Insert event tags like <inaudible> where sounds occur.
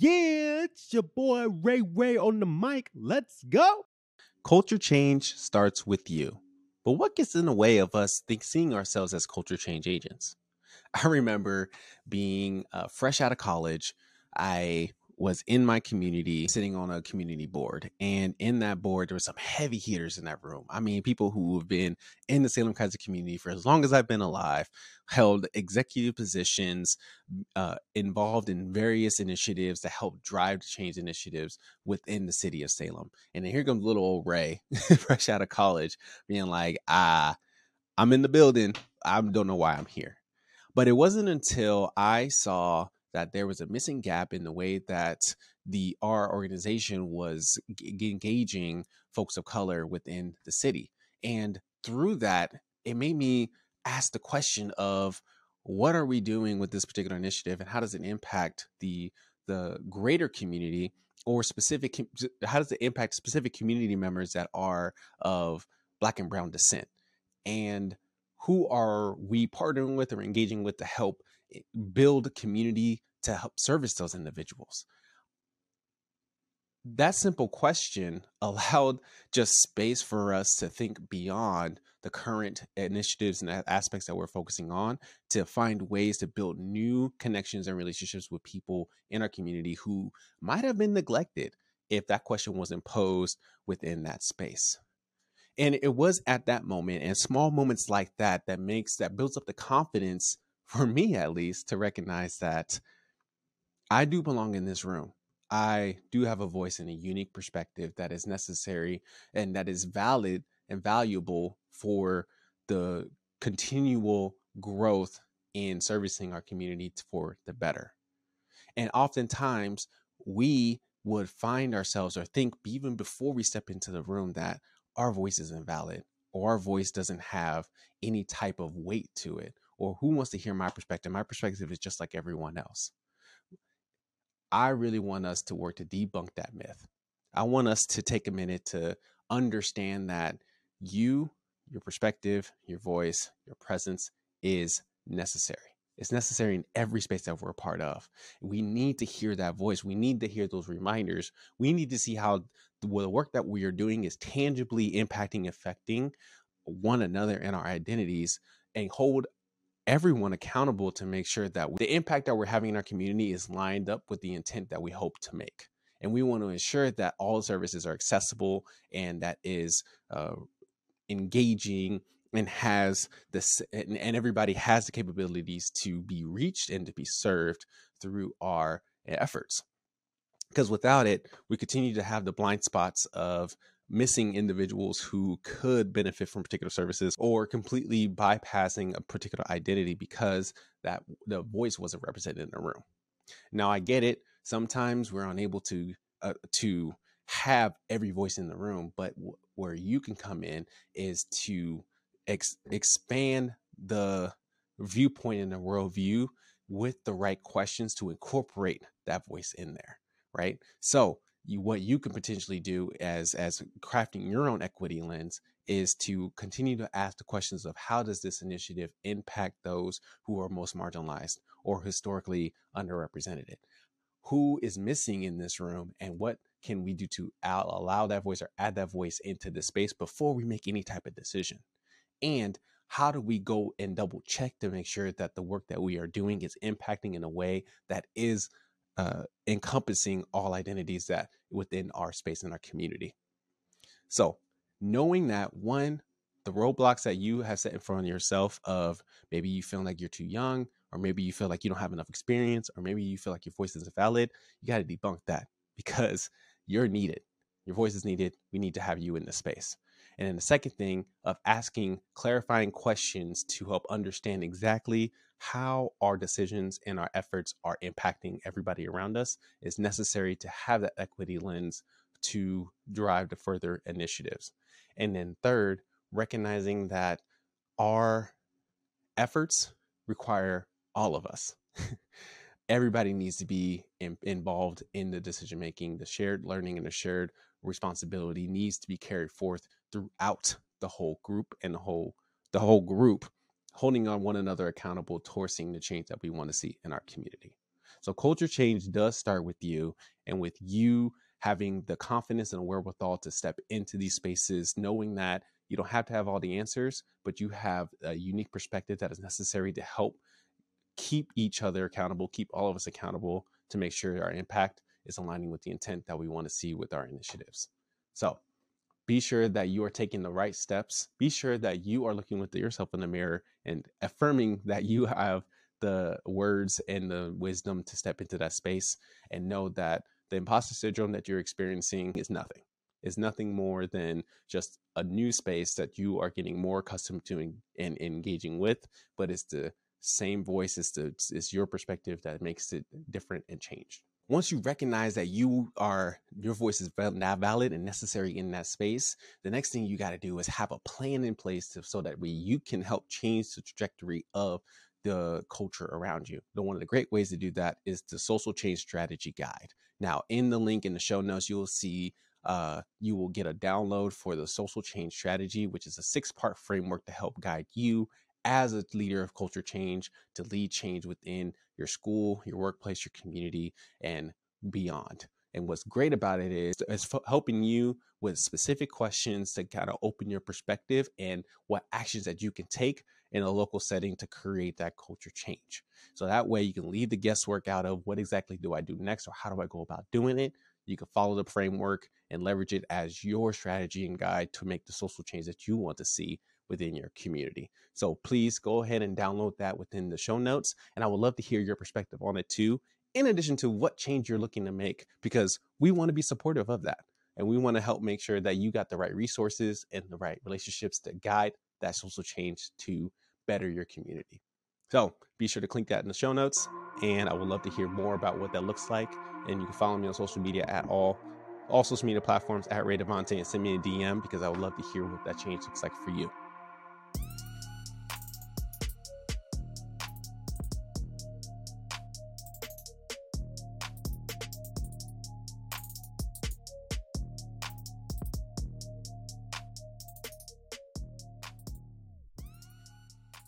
Yeah, it's your boy Ray Ray on the mic. Let's go. Culture change starts with you. But what gets in the way of us think, seeing ourselves as culture change agents? <laughs> I remember being uh, fresh out of college. I was in my community sitting on a community board and in that board there were some heavy hitters in that room. I mean people who have been in the salem keizer community for as long as i've been alive held executive positions uh, involved in various initiatives to help drive change initiatives within the city of salem. And then here comes little old ray <laughs> fresh out of college being like ah i'm in the building. I don't know why i'm here. But it wasn't until i saw that there was a missing gap in the way that the our organization was g- engaging folks of color within the city. And through that it made me ask the question of what are we doing with this particular initiative and how does it impact the the greater community or specific how does it impact specific community members that are of black and brown descent? And who are we partnering with or engaging with to help build community to help service those individuals? That simple question <laughs> allowed just space for us to think beyond the current initiatives and aspects that we're focusing on to find ways to build new connections and relationships with people in our community who might have been neglected if that question wasn't posed within that space and it was at that moment and small moments like that that makes that builds up the confidence for me at least to recognize that I do belong in this room. I do have a voice and a unique perspective that is necessary and that is valid and valuable for the continual growth in servicing our community for the better. And oftentimes we would find ourselves or think even before we step into the room that our voice is invalid or our voice doesn't have any type of weight to it or who wants to hear my perspective my perspective is just like everyone else I really want us to work to debunk that myth. I want us to take a minute to understand that you, your perspective, your voice, your presence is necessary. It's necessary in every space that we're a part of. We need to hear that voice. We need to hear those reminders. We need to see how the work that we are doing is tangibly impacting, affecting one another and our identities, and hold everyone accountable to make sure that the impact that we're having in our community is lined up with the intent that we hope to make. And we want to ensure that all services are accessible and that is uh, engaging and has this and, and everybody has the capabilities to be reached and to be served through our efforts because without it we continue to have the blind spots of missing individuals who could benefit from particular services or completely bypassing a particular identity because that the voice wasn't represented in the room. Now I get it. Sometimes we're unable to uh, to have every voice in the room, but w- where you can come in is to ex- expand the viewpoint and the worldview with the right questions to incorporate that voice in there, right? So you, what you can potentially do as as crafting your own equity lens is to continue to ask the questions of how does this initiative impact those who are most marginalized or historically underrepresented who is missing in this room and what can we do to allow that voice or add that voice into the space before we make any type of decision? And how do we go and double check to make sure that the work that we are doing is impacting in a way that is uh, encompassing all identities that within our space and our community. So, knowing that one, the roadblocks that you have set in front of yourself of maybe you feel like you're too young, or maybe you feel like you don't have enough experience, or maybe you feel like your voice isn't valid, you got to debunk that <laughs> because you're needed. Your voice is needed. We need to have you in the space. And then the second thing of asking clarifying questions to help understand exactly how our decisions and our efforts are impacting everybody around us is necessary to have that equity lens to drive the further initiatives. And then third, recognizing that our efforts require all of us. <laughs> Everybody needs to be in, involved in the decision making. The shared learning and the shared responsibility needs to be carried forth throughout the whole group and the whole the whole group holding on one another accountable towards seeing the change that we want to see in our community. So culture change does start with you and with you having the confidence and wherewithal to step into these spaces, knowing that you don't have to have all the answers, but you have a unique perspective that is necessary to help keep each other accountable, keep all of us accountable to make sure our impact is aligning with the intent that we want to see with our initiatives. So be sure that you are taking the right steps. Be sure that you are looking with yourself in the mirror and affirming that you have the words and the wisdom to step into that space and know that the imposter syndrome that you're experiencing is nothing. Is nothing more than just a new space that you are getting more accustomed to and engaging with, but it's the same voice, it's, the, it's your perspective that makes it different and changed once you recognize that you are your voice is now valid and necessary in that space the next thing you got to do is have a plan in place to, so that we, you can help change the trajectory of the culture around you. One of the great ways to do that is the social change strategy guide. Now in the link in the show notes you'll see uh, you will get a download for the social change strategy which is a six part framework to help guide you as a leader of culture change to lead change within your school, your workplace, your community, and beyond. And what's great about it is it's helping you with specific questions to kind of open your perspective and what actions that you can take in a local setting to create that culture change. So that way you can leave the guesswork out of what exactly do I do next or how do I go about doing it. You can follow the framework and leverage it as your strategy and guide to make the social change that you want to see within your community. So please go ahead and download that within the show notes. And I would love to hear your perspective on it too, in addition to what change you're looking to make, because we want to be supportive of that. And we want to help make sure that you got the right resources and the right relationships to guide that social change to better your community. So be sure to click that in the show notes. And I would love to hear more about what that looks like. And you can follow me on social media at all, all social media platforms at Ray Devonte and send me a DM because I would love to hear what that change looks like for you.